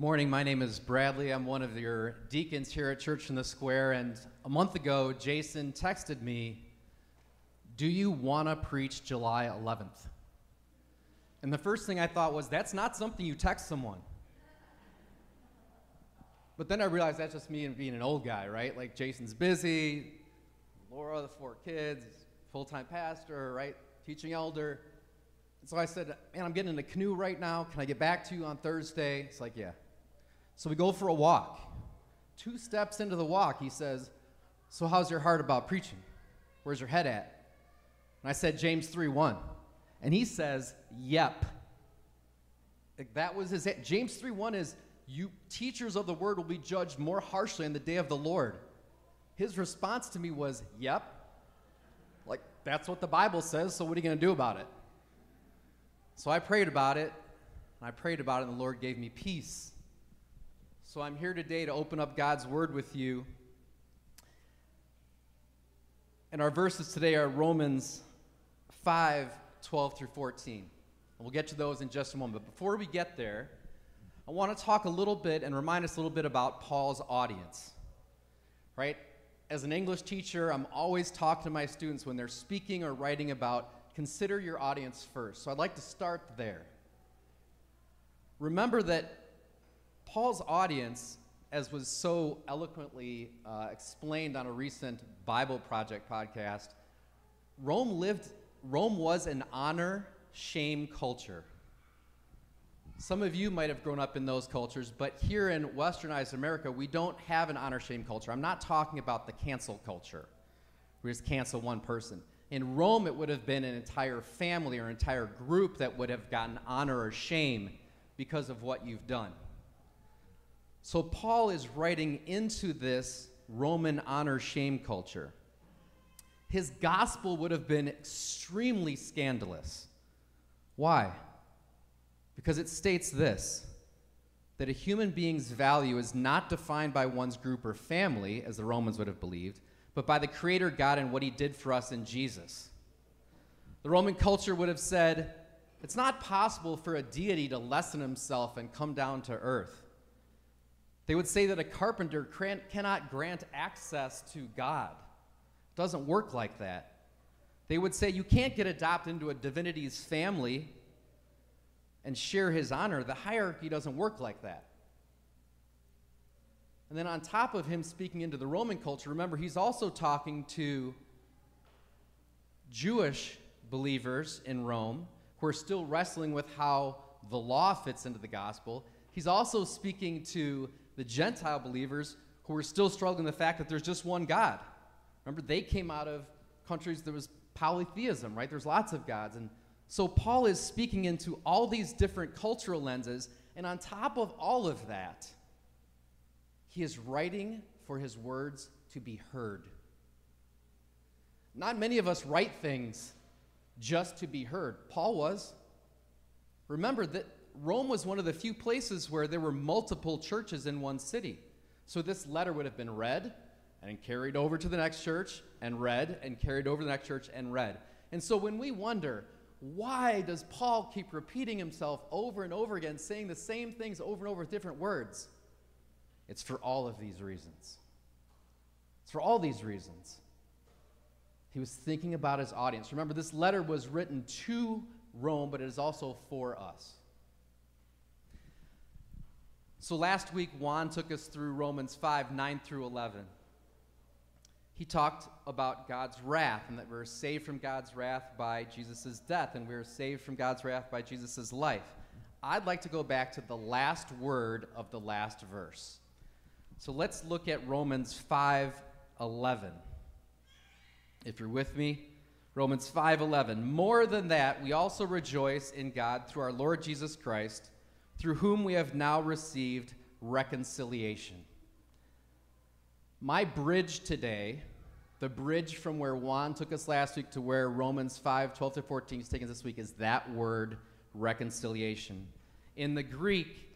Good morning. My name is Bradley. I'm one of your deacons here at Church in the Square. And a month ago, Jason texted me, Do you want to preach July 11th? And the first thing I thought was, That's not something you text someone. But then I realized that's just me and being an old guy, right? Like Jason's busy, Laura, the four kids, full time pastor, right? Teaching elder. So I said, Man, I'm getting in a canoe right now. Can I get back to you on Thursday? It's like, Yeah. So we go for a walk. Two steps into the walk, he says, So how's your heart about preaching? Where's your head at? And I said, James 3 1. And he says, Yep. Like that was his. James 3 1 is, You teachers of the word will be judged more harshly in the day of the Lord. His response to me was, Yep. Like, that's what the Bible says, so what are you going to do about it? So I prayed about it, and I prayed about it, and the Lord gave me peace. So I'm here today to open up God's Word with you. And our verses today are Romans 5 12 through 14. And we'll get to those in just a moment. But before we get there, I want to talk a little bit and remind us a little bit about Paul's audience. Right? As an English teacher, I'm always talking to my students when they're speaking or writing about consider your audience first. So I'd like to start there. Remember that Paul's audience, as was so eloquently uh, explained on a recent Bible Project podcast, Rome lived, Rome was an honor shame culture. Some of you might have grown up in those cultures, but here in westernized America, we don't have an honor shame culture. I'm not talking about the cancel culture. We just cancel one person. In Rome, it would have been an entire family or entire group that would have gotten honor or shame because of what you've done. So Paul is writing into this Roman honor shame culture. His gospel would have been extremely scandalous. Why? Because it states this that a human being's value is not defined by one's group or family, as the Romans would have believed, but by the Creator God and what He did for us in Jesus. The Roman culture would have said, it's not possible for a deity to lessen himself and come down to earth. They would say that a carpenter cannot grant access to God. It doesn't work like that. They would say you can't get adopted into a divinity's family and share his honor. The hierarchy doesn't work like that. And then on top of him speaking into the Roman culture, remember, he's also talking to Jewish believers in Rome who are still wrestling with how the law fits into the gospel. He's also speaking to the Gentile believers who were still struggling with the fact that there's just one God. Remember, they came out of countries that was polytheism, right? There's lots of gods. And so Paul is speaking into all these different cultural lenses. And on top of all of that, he is writing for his words to be heard. Not many of us write things just to be heard. Paul was. Remember that Rome was one of the few places where there were multiple churches in one city. So this letter would have been read and carried over to the next church and read and carried over to the next church and read. And so when we wonder, why does Paul keep repeating himself over and over again, saying the same things over and over with different words? It's for all of these reasons. It's for all these reasons. He was thinking about his audience. Remember, this letter was written to Rome, but it is also for us. So last week, Juan took us through Romans 5 9 through 11. He talked about God's wrath and that we're saved from God's wrath by Jesus' death, and we're saved from God's wrath by Jesus' life. I'd like to go back to the last word of the last verse. So let's look at Romans 5 11. If you're with me, Romans 5:11. More than that, we also rejoice in God through our Lord Jesus Christ, through whom we have now received reconciliation. My bridge today, the bridge from where Juan took us last week to where Romans 5, 12 to 14 is taking us this week, is that word reconciliation. In the Greek,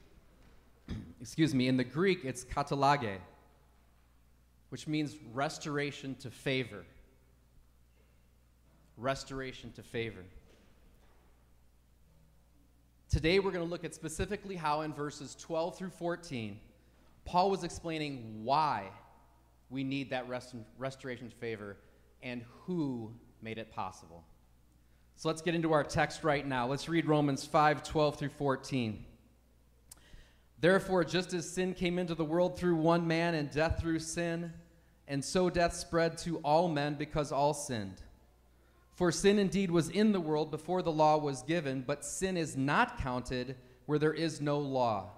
excuse me, in the Greek, it's katallage, which means restoration to favor. Restoration to favor. Today we're going to look at specifically how in verses 12 through 14, Paul was explaining why we need that rest- restoration favor and who made it possible. So let's get into our text right now. Let's read Romans 5 12 through 14. Therefore, just as sin came into the world through one man and death through sin, and so death spread to all men because all sinned. For sin indeed was in the world before the law was given, but sin is not counted where there is no law.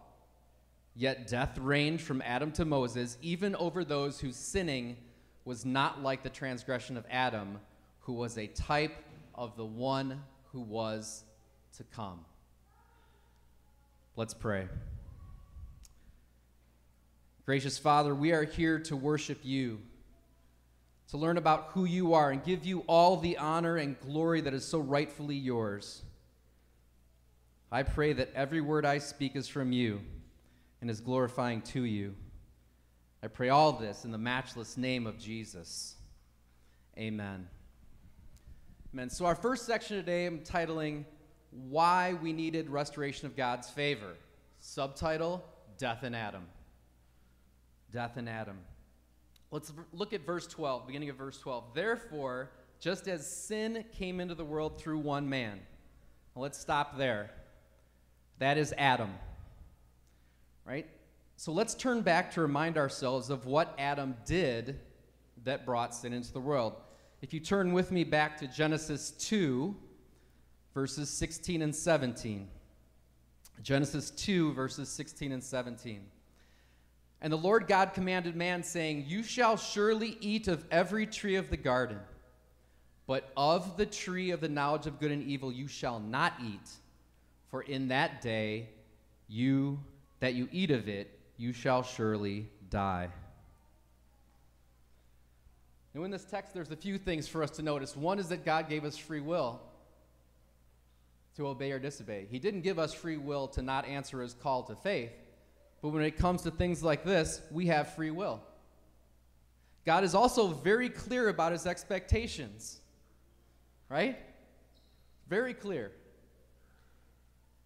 Yet death reigned from Adam to Moses, even over those whose sinning was not like the transgression of Adam, who was a type of the one who was to come. Let's pray. Gracious Father, we are here to worship you, to learn about who you are, and give you all the honor and glory that is so rightfully yours. I pray that every word I speak is from you and is glorifying to you. I pray all this in the matchless name of Jesus. Amen. Amen. So, our first section today, I'm titling Why We Needed Restoration of God's Favor. Subtitle Death in Adam death in Adam. Let's look at verse 12, beginning of verse 12. Therefore, just as sin came into the world through one man. Let's stop there. That is Adam. Right? So let's turn back to remind ourselves of what Adam did that brought sin into the world. If you turn with me back to Genesis 2, verses 16 and 17. Genesis 2, verses 16 and 17. And the Lord God commanded man, saying, You shall surely eat of every tree of the garden, but of the tree of the knowledge of good and evil you shall not eat, for in that day you that you eat of it, you shall surely die. Now, in this text, there's a few things for us to notice. One is that God gave us free will to obey or disobey. He didn't give us free will to not answer his call to faith. But when it comes to things like this, we have free will. God is also very clear about his expectations, right? Very clear.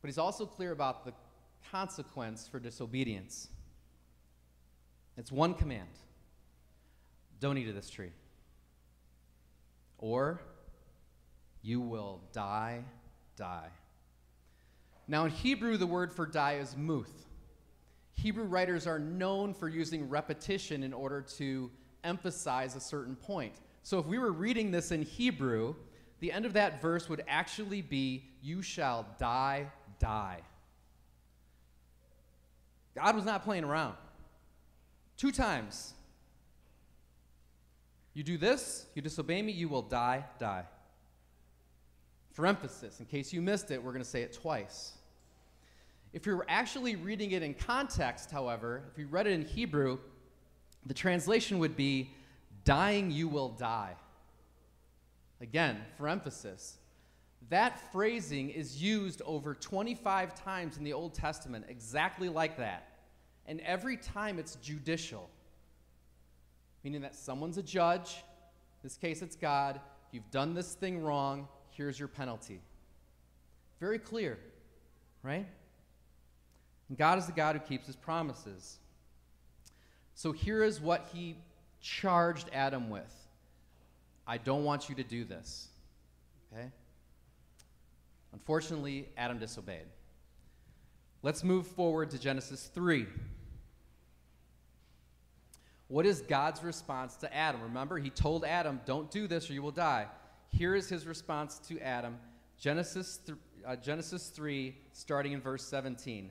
But he's also clear about the consequence for disobedience. It's one command don't eat of this tree, or you will die, die. Now, in Hebrew, the word for die is muth. Hebrew writers are known for using repetition in order to emphasize a certain point. So if we were reading this in Hebrew, the end of that verse would actually be, You shall die, die. God was not playing around. Two times. You do this, you disobey me, you will die, die. For emphasis, in case you missed it, we're going to say it twice. If you're actually reading it in context, however, if you read it in Hebrew, the translation would be, Dying you will die. Again, for emphasis. That phrasing is used over 25 times in the Old Testament, exactly like that. And every time it's judicial, meaning that someone's a judge, in this case it's God, you've done this thing wrong, here's your penalty. Very clear, right? And God is the God who keeps his promises. So here is what he charged Adam with I don't want you to do this. Okay? Unfortunately, Adam disobeyed. Let's move forward to Genesis 3. What is God's response to Adam? Remember, he told Adam, Don't do this or you will die. Here is his response to Adam Genesis, th- uh, Genesis 3, starting in verse 17.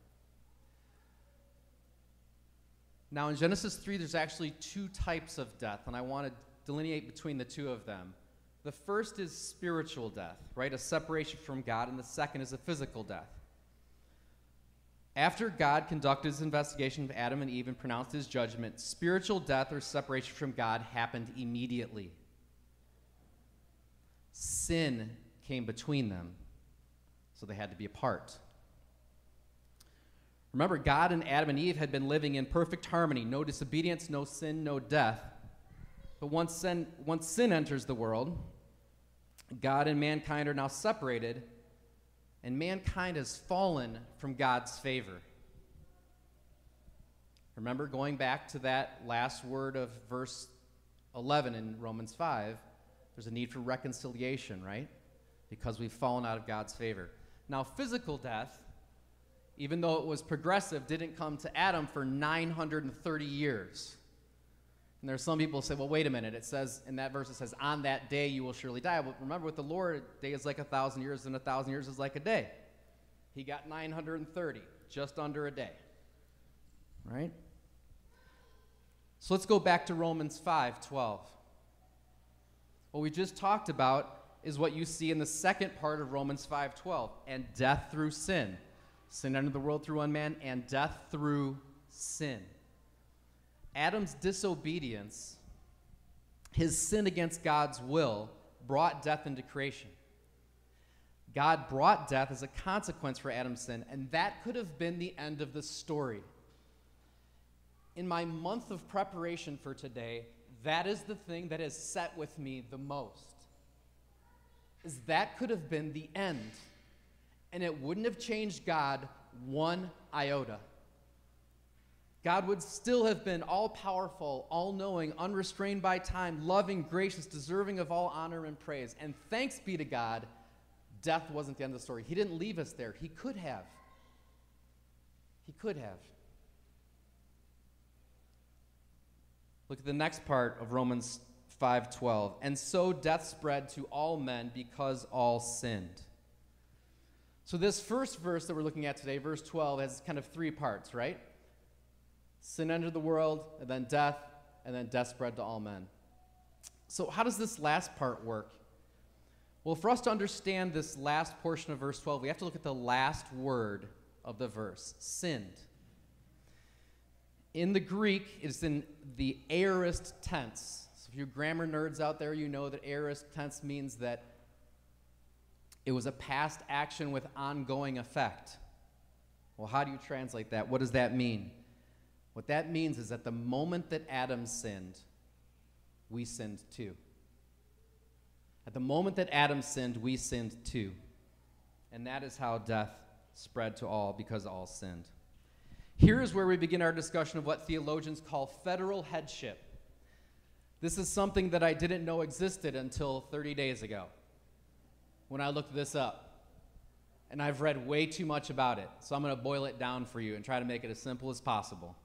Now, in Genesis 3, there's actually two types of death, and I want to delineate between the two of them. The first is spiritual death, right? A separation from God, and the second is a physical death. After God conducted his investigation of Adam and Eve and pronounced his judgment, spiritual death or separation from God happened immediately. Sin came between them, so they had to be apart. Remember, God and Adam and Eve had been living in perfect harmony no disobedience, no sin, no death. But once sin, once sin enters the world, God and mankind are now separated, and mankind has fallen from God's favor. Remember, going back to that last word of verse 11 in Romans 5, there's a need for reconciliation, right? Because we've fallen out of God's favor. Now, physical death, even though it was progressive, didn't come to Adam for 930 years. And there are some people who say, well, wait a minute. It says in that verse, it says, on that day you will surely die. But remember, with the Lord, a day is like a thousand years, and a thousand years is like a day. He got 930, just under a day. Right? So let's go back to Romans 5 12. What we just talked about is what you see in the second part of Romans 5 12, and death through sin. Sin entered the world through one man, and death through sin. Adam's disobedience, his sin against God's will, brought death into creation. God brought death as a consequence for Adam's sin, and that could have been the end of the story. In my month of preparation for today, that is the thing that has set with me the most. Is that could have been the end, and it wouldn't have changed God one iota. God would still have been all powerful, all knowing, unrestrained by time, loving, gracious, deserving of all honor and praise. And thanks be to God, death wasn't the end of the story. He didn't leave us there. He could have. He could have. Look at the next part of Romans 5:12. And so death spread to all men because all sinned. So this first verse that we're looking at today, verse 12, has kind of three parts, right? Sin entered the world, and then death, and then death spread to all men. So, how does this last part work? Well, for us to understand this last portion of verse 12, we have to look at the last word of the verse sinned. In the Greek, it's in the aorist tense. So, if you grammar nerds out there, you know that aorist tense means that it was a past action with ongoing effect. Well, how do you translate that? What does that mean? What that means is that the moment that Adam sinned, we sinned too. At the moment that Adam sinned, we sinned too. And that is how death spread to all because all sinned. Here is where we begin our discussion of what theologians call federal headship. This is something that I didn't know existed until 30 days ago when I looked this up. And I've read way too much about it, so I'm going to boil it down for you and try to make it as simple as possible.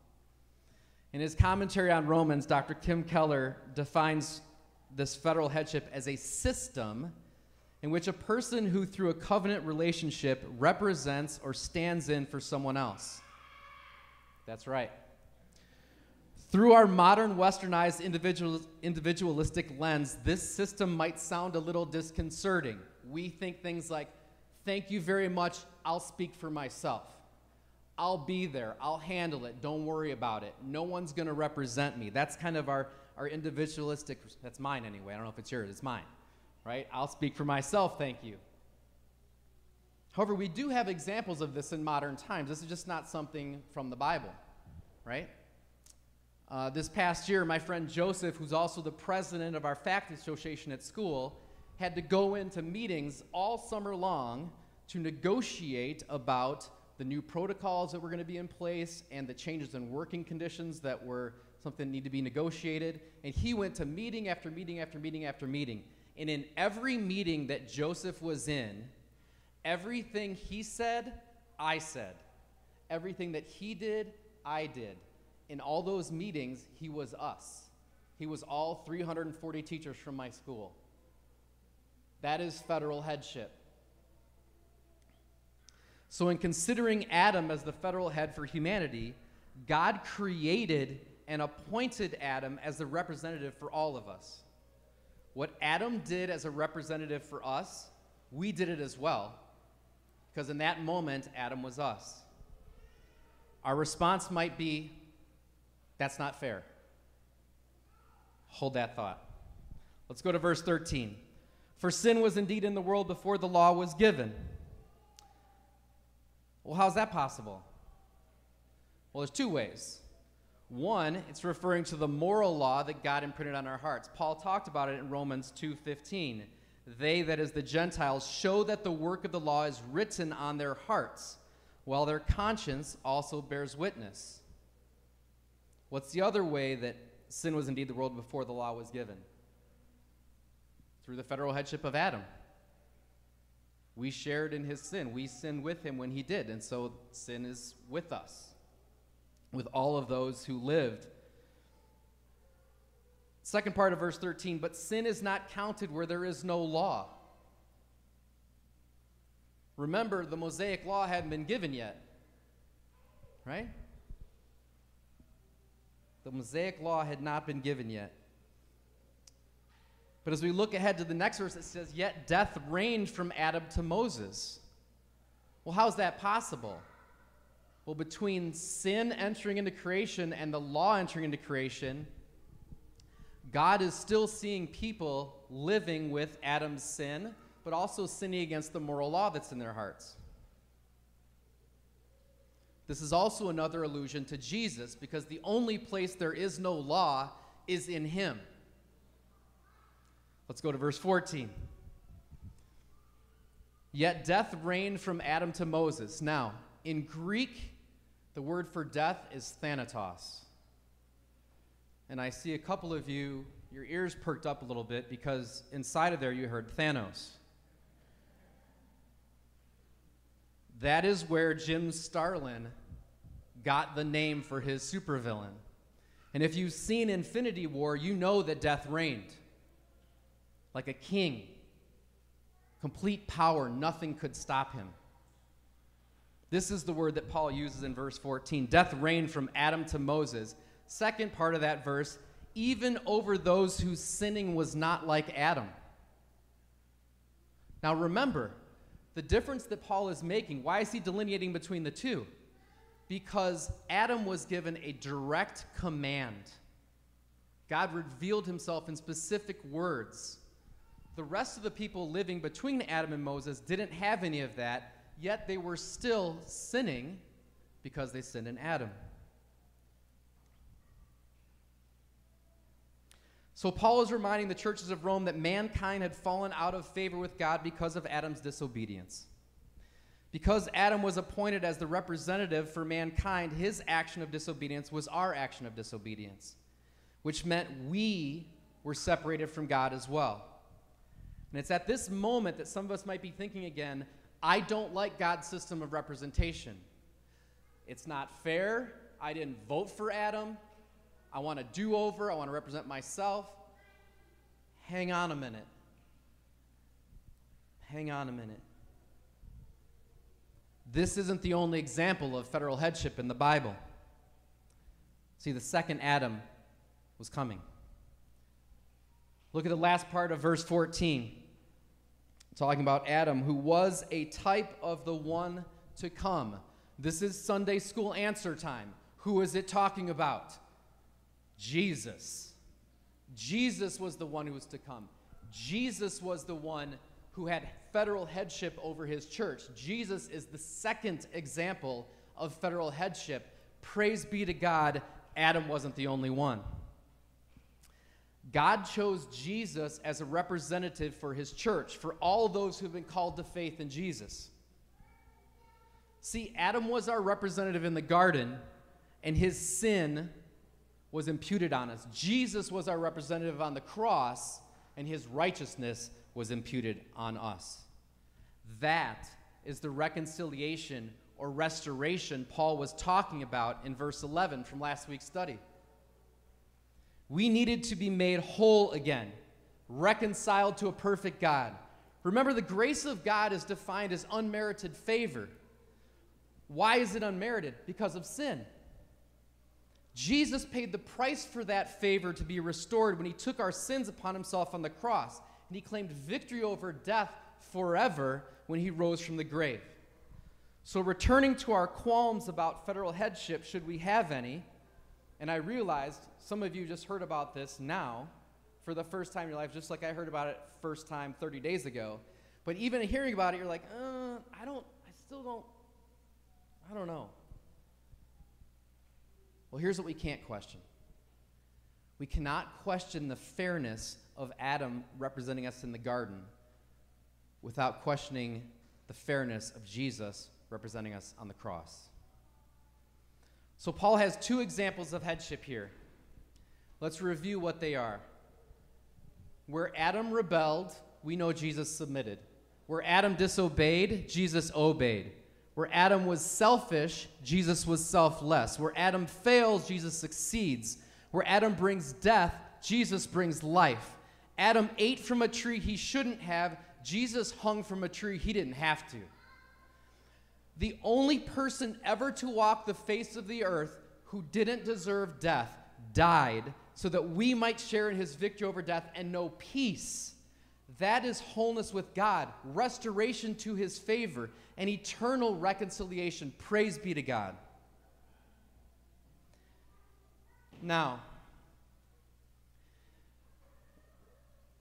In his commentary on Romans, Dr. Tim Keller defines this federal headship as a system in which a person who, through a covenant relationship, represents or stands in for someone else. That's right. Through our modern westernized individual, individualistic lens, this system might sound a little disconcerting. We think things like, thank you very much, I'll speak for myself. I'll be there. I'll handle it. Don't worry about it. No one's going to represent me. That's kind of our, our individualistic, that's mine anyway. I don't know if it's yours, it's mine, right? I'll speak for myself, thank you. However, we do have examples of this in modern times. This is just not something from the Bible, right? Uh, this past year, my friend Joseph, who's also the president of our faculty association at school, had to go into meetings all summer long to negotiate about the new protocols that were going to be in place and the changes in working conditions that were something that need to be negotiated. And he went to meeting after meeting after meeting after meeting. And in every meeting that Joseph was in, everything he said, I said. Everything that he did, I did. In all those meetings, he was us. He was all 340 teachers from my school. That is federal headship. So, in considering Adam as the federal head for humanity, God created and appointed Adam as the representative for all of us. What Adam did as a representative for us, we did it as well. Because in that moment, Adam was us. Our response might be, that's not fair. Hold that thought. Let's go to verse 13. For sin was indeed in the world before the law was given. Well, how's that possible? Well, there's two ways. One, it's referring to the moral law that God imprinted on our hearts. Paul talked about it in Romans 2:15. They that is the Gentiles show that the work of the law is written on their hearts, while their conscience also bears witness. What's the other way that sin was indeed the world before the law was given? Through the federal headship of Adam. We shared in his sin. We sinned with him when he did, and so sin is with us, with all of those who lived. Second part of verse 13, but sin is not counted where there is no law. Remember, the Mosaic law hadn't been given yet, right? The Mosaic law had not been given yet. But as we look ahead to the next verse, it says, Yet death reigned from Adam to Moses. Well, how is that possible? Well, between sin entering into creation and the law entering into creation, God is still seeing people living with Adam's sin, but also sinning against the moral law that's in their hearts. This is also another allusion to Jesus because the only place there is no law is in him. Let's go to verse 14. Yet death reigned from Adam to Moses. Now, in Greek, the word for death is thanatos. And I see a couple of you, your ears perked up a little bit because inside of there you heard Thanos. That is where Jim Starlin got the name for his supervillain. And if you've seen Infinity War, you know that death reigned like a king. Complete power, nothing could stop him. This is the word that Paul uses in verse 14. Death reigned from Adam to Moses. Second part of that verse, even over those whose sinning was not like Adam. Now remember, the difference that Paul is making, why is he delineating between the two? Because Adam was given a direct command. God revealed himself in specific words. The rest of the people living between Adam and Moses didn't have any of that, yet they were still sinning because they sinned in Adam. So, Paul is reminding the churches of Rome that mankind had fallen out of favor with God because of Adam's disobedience. Because Adam was appointed as the representative for mankind, his action of disobedience was our action of disobedience, which meant we were separated from God as well. And it's at this moment that some of us might be thinking again, I don't like God's system of representation. It's not fair. I didn't vote for Adam. I want a do over. I want to represent myself. Hang on a minute. Hang on a minute. This isn't the only example of federal headship in the Bible. See, the second Adam was coming. Look at the last part of verse 14 talking about Adam, who was a type of the one to come. This is Sunday school answer time. Who is it talking about? Jesus. Jesus was the one who was to come. Jesus was the one who had federal headship over his church. Jesus is the second example of federal headship. Praise be to God, Adam wasn't the only one. God chose Jesus as a representative for his church, for all those who've been called to faith in Jesus. See, Adam was our representative in the garden, and his sin was imputed on us. Jesus was our representative on the cross, and his righteousness was imputed on us. That is the reconciliation or restoration Paul was talking about in verse 11 from last week's study. We needed to be made whole again, reconciled to a perfect God. Remember, the grace of God is defined as unmerited favor. Why is it unmerited? Because of sin. Jesus paid the price for that favor to be restored when he took our sins upon himself on the cross, and he claimed victory over death forever when he rose from the grave. So, returning to our qualms about federal headship, should we have any, and I realized some of you just heard about this now for the first time in your life, just like I heard about it first time 30 days ago. But even hearing about it, you're like, uh, I don't, I still don't, I don't know. Well, here's what we can't question we cannot question the fairness of Adam representing us in the garden without questioning the fairness of Jesus representing us on the cross. So, Paul has two examples of headship here. Let's review what they are. Where Adam rebelled, we know Jesus submitted. Where Adam disobeyed, Jesus obeyed. Where Adam was selfish, Jesus was selfless. Where Adam fails, Jesus succeeds. Where Adam brings death, Jesus brings life. Adam ate from a tree he shouldn't have, Jesus hung from a tree he didn't have to the only person ever to walk the face of the earth who didn't deserve death, died so that we might share in his victory over death and know peace. That is wholeness with God, restoration to his favor, and eternal reconciliation. Praise be to God. Now,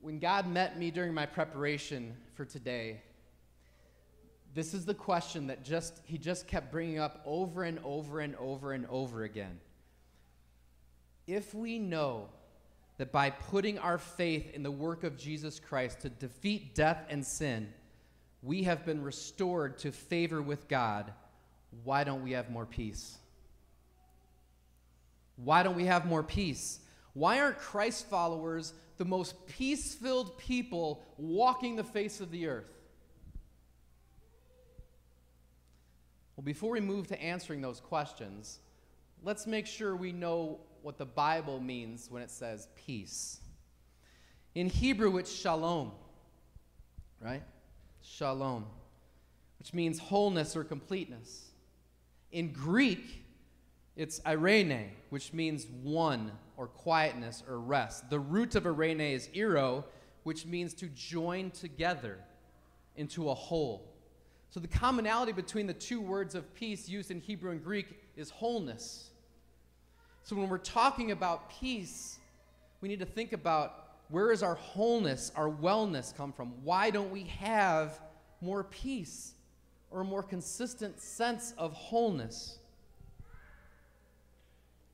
when God met me during my preparation for today, this is the question that just he just kept bringing up over and over and over and over again. If we know that by putting our faith in the work of Jesus Christ to defeat death and sin, we have been restored to favor with God, why don't we have more peace? Why don't we have more peace? Why aren't Christ followers the most peace filled people walking the face of the earth? Well, before we move to answering those questions, let's make sure we know what the Bible means when it says peace. In Hebrew, it's shalom, right? Shalom, which means wholeness or completeness. In Greek, it's eirene, which means one or quietness or rest. The root of eirene is eiro, which means to join together into a whole. So the commonality between the two words of peace used in Hebrew and Greek is wholeness. So when we're talking about peace, we need to think about where is our wholeness, our wellness come from? Why don't we have more peace or a more consistent sense of wholeness?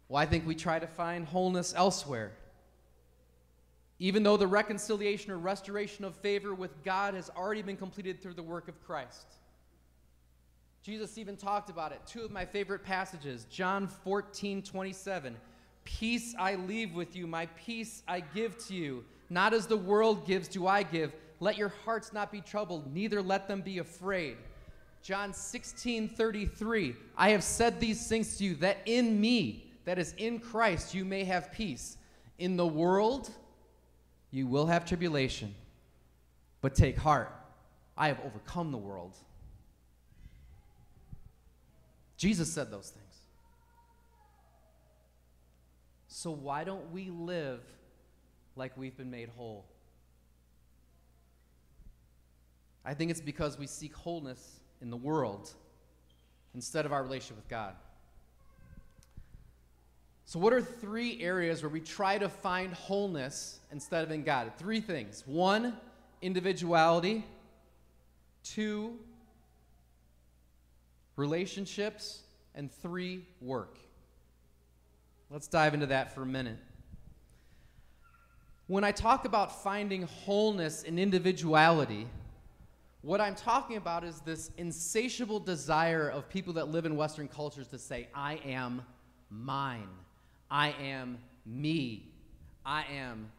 Well, I think we try to find wholeness elsewhere. Even though the reconciliation or restoration of favor with God has already been completed through the work of Christ. Jesus even talked about it. Two of my favorite passages John 14, 27. Peace I leave with you, my peace I give to you. Not as the world gives, do I give. Let your hearts not be troubled, neither let them be afraid. John 16, 33. I have said these things to you that in me, that is in Christ, you may have peace. In the world, you will have tribulation. But take heart, I have overcome the world. Jesus said those things. So why don't we live like we've been made whole? I think it's because we seek wholeness in the world instead of our relationship with God. So, what are three areas where we try to find wholeness instead of in God? Three things. One, individuality. Two, relationships, and three, work. Let's dive into that for a minute. When I talk about finding wholeness in individuality, what I'm talking about is this insatiable desire of people that live in Western cultures to say, I am mine. I am me. I am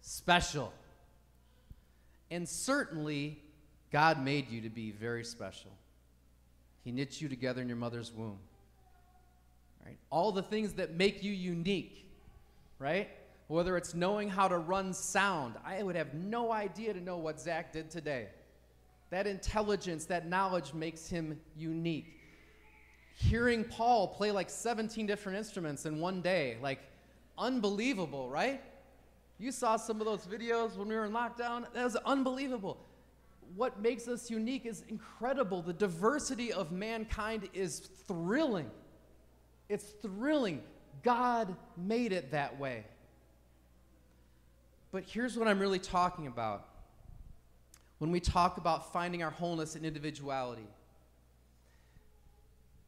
special. And certainly, God made you to be very special. He knits you together in your mother's womb. Right? All the things that make you unique, right? Whether it's knowing how to run sound, I would have no idea to know what Zach did today. That intelligence, that knowledge makes him unique. Hearing Paul play like 17 different instruments in one day, like unbelievable, right? You saw some of those videos when we were in lockdown. That was unbelievable. What makes us unique is incredible. The diversity of mankind is thrilling. It's thrilling. God made it that way. But here's what I'm really talking about when we talk about finding our wholeness and individuality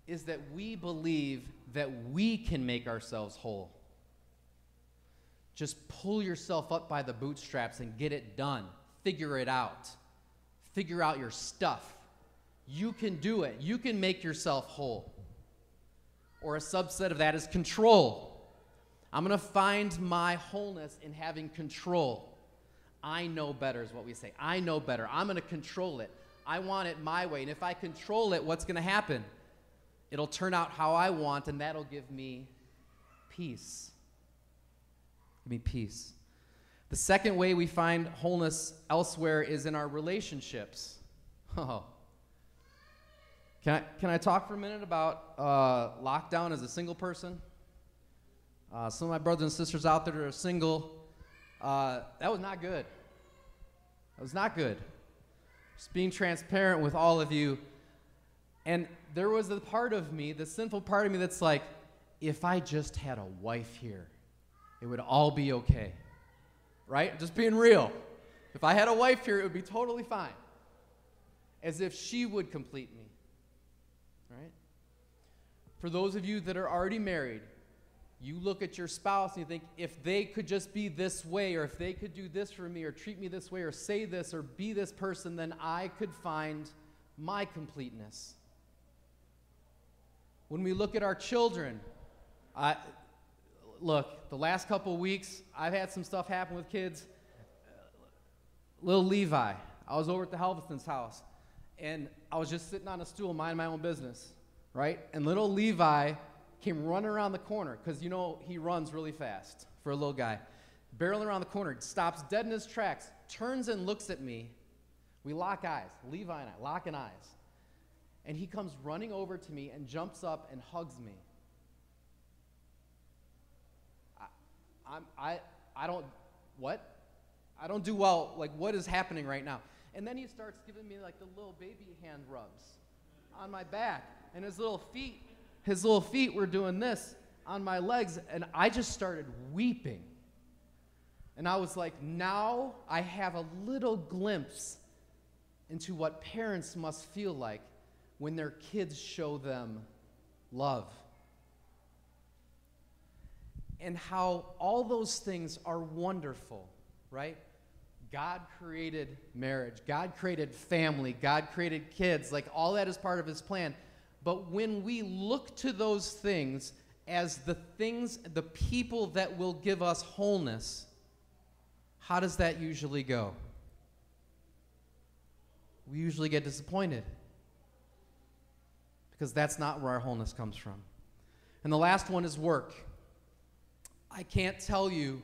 is that we believe that we can make ourselves whole. Just pull yourself up by the bootstraps and get it done. Figure it out. Figure out your stuff. You can do it. You can make yourself whole. Or a subset of that is control. I'm going to find my wholeness in having control. I know better, is what we say. I know better. I'm going to control it. I want it my way. And if I control it, what's going to happen? It'll turn out how I want, and that'll give me peace. Give me peace. The second way we find wholeness elsewhere is in our relationships. Oh. Can I, can I talk for a minute about uh, lockdown as a single person? Uh, some of my brothers and sisters out there are single, uh, that was not good. That was not good. Just being transparent with all of you. And there was a part of me, the sinful part of me, that's like, if I just had a wife here, it would all be okay. Right? Just being real. If I had a wife here, it would be totally fine. As if she would complete me. Right? For those of you that are already married, you look at your spouse and you think, if they could just be this way, or if they could do this for me, or treat me this way, or say this, or be this person, then I could find my completeness. When we look at our children, I, look, the last couple weeks, I've had some stuff happen with kids. Little Levi, I was over at the Helveston's house, and I was just sitting on a stool, minding my own business, right? And little Levi came running around the corner because you know he runs really fast for a little guy. Barreling around the corner, stops dead in his tracks, turns and looks at me. We lock eyes, Levi and I, locking eyes. And he comes running over to me and jumps up and hugs me. I'm, I, I don't, what? I don't do well. Like, what is happening right now? And then he starts giving me like the little baby hand rubs on my back, and his little feet his little feet were doing this on my legs, and I just started weeping. And I was like, now I have a little glimpse into what parents must feel like when their kids show them love. And how all those things are wonderful, right? God created marriage, God created family, God created kids. Like all that is part of His plan. But when we look to those things as the things, the people that will give us wholeness, how does that usually go? We usually get disappointed because that's not where our wholeness comes from. And the last one is work. I can't tell you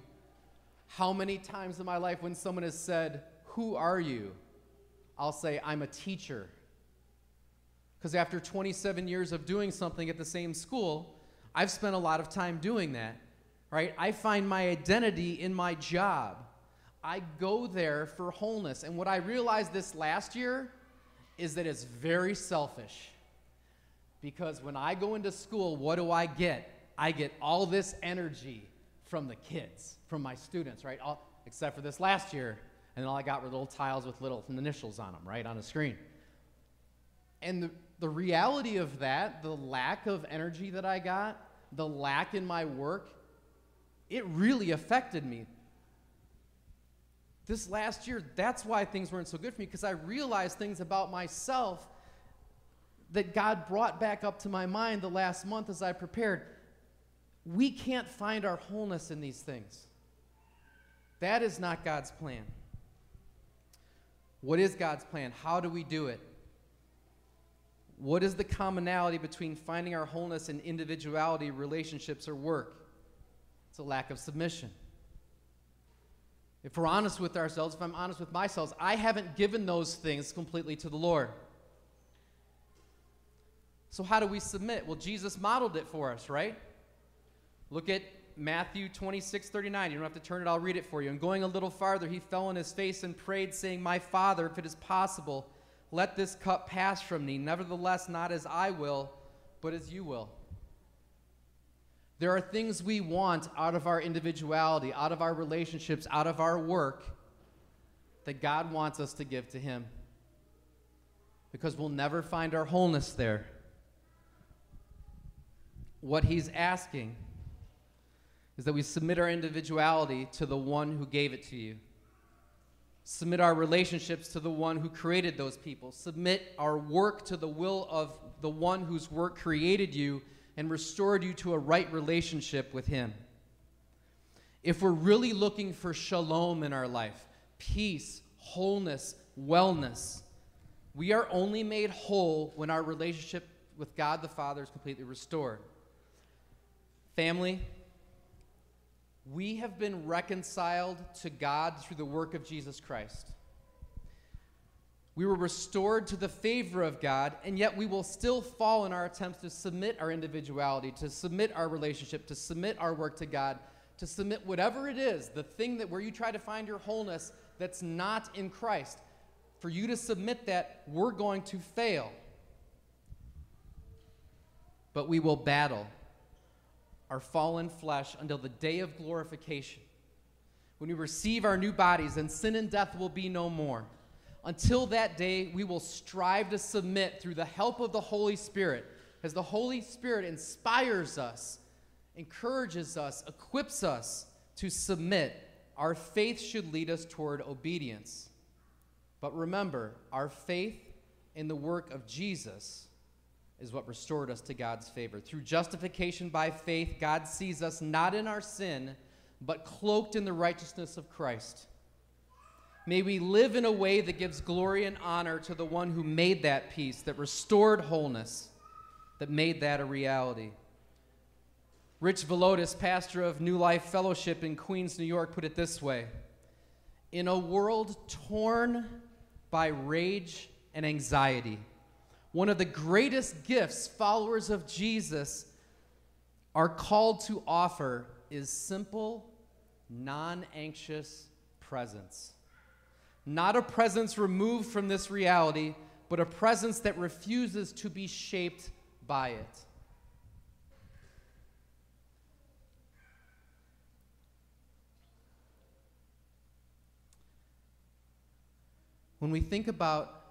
how many times in my life when someone has said, Who are you? I'll say, I'm a teacher. Because after 27 years of doing something at the same school, I've spent a lot of time doing that, right? I find my identity in my job. I go there for wholeness. And what I realized this last year is that it's very selfish. Because when I go into school, what do I get? I get all this energy from the kids, from my students, right? All, except for this last year, and all I got were little tiles with little initials on them, right, on a screen. And the, the reality of that, the lack of energy that I got, the lack in my work, it really affected me. This last year, that's why things weren't so good for me, because I realized things about myself that God brought back up to my mind the last month as I prepared. We can't find our wholeness in these things. That is not God's plan. What is God's plan? How do we do it? What is the commonality between finding our wholeness in individuality, relationships, or work? It's a lack of submission. If we're honest with ourselves, if I'm honest with myself, I haven't given those things completely to the Lord. So, how do we submit? Well, Jesus modeled it for us, right? Look at Matthew 26, 39. You don't have to turn it, I'll read it for you. And going a little farther, he fell on his face and prayed, saying, My Father, if it is possible, let this cup pass from me. Nevertheless, not as I will, but as you will. There are things we want out of our individuality, out of our relationships, out of our work that God wants us to give to Him. Because we'll never find our wholeness there. What He's asking is that we submit our individuality to the one who gave it to you. Submit our relationships to the one who created those people. Submit our work to the will of the one whose work created you and restored you to a right relationship with him. If we're really looking for shalom in our life, peace, wholeness, wellness, we are only made whole when our relationship with God the Father is completely restored. Family, we have been reconciled to God through the work of Jesus Christ. We were restored to the favor of God, and yet we will still fall in our attempts to submit our individuality, to submit our relationship, to submit our work to God, to submit whatever it is, the thing that where you try to find your wholeness that's not in Christ. For you to submit that, we're going to fail. But we will battle our fallen flesh until the day of glorification. When we receive our new bodies, and sin and death will be no more. Until that day, we will strive to submit through the help of the Holy Spirit, as the Holy Spirit inspires us, encourages us, equips us to submit. Our faith should lead us toward obedience. But remember, our faith in the work of Jesus is what restored us to God's favor. Through justification by faith, God sees us not in our sin, but cloaked in the righteousness of Christ. May we live in a way that gives glory and honor to the one who made that peace, that restored wholeness, that made that a reality. Rich Villodas, pastor of New Life Fellowship in Queens, New York, put it this way In a world torn by rage and anxiety, one of the greatest gifts followers of Jesus are called to offer is simple, non anxious presence. Not a presence removed from this reality, but a presence that refuses to be shaped by it. When we think about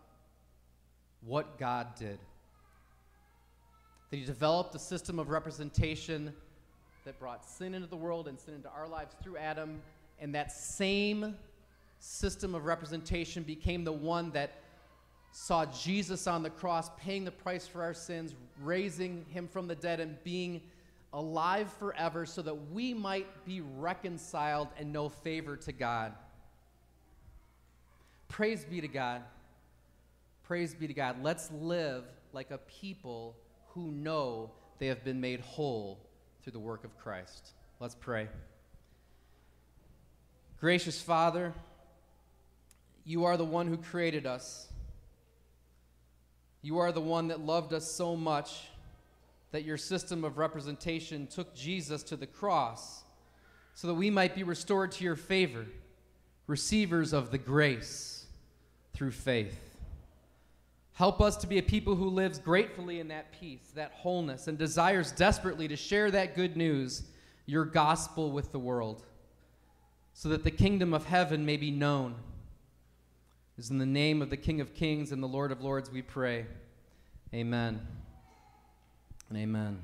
what God did. That He developed a system of representation that brought sin into the world and sin into our lives through Adam, and that same system of representation became the one that saw Jesus on the cross paying the price for our sins, raising him from the dead, and being alive forever so that we might be reconciled and know favor to God. Praise be to God. Praise be to God. Let's live like a people who know they have been made whole through the work of Christ. Let's pray. Gracious Father, you are the one who created us. You are the one that loved us so much that your system of representation took Jesus to the cross so that we might be restored to your favor, receivers of the grace through faith. Help us to be a people who lives gratefully in that peace, that wholeness, and desires desperately to share that good news, your gospel, with the world, so that the kingdom of heaven may be known. It is in the name of the King of Kings and the Lord of Lords we pray. Amen and amen.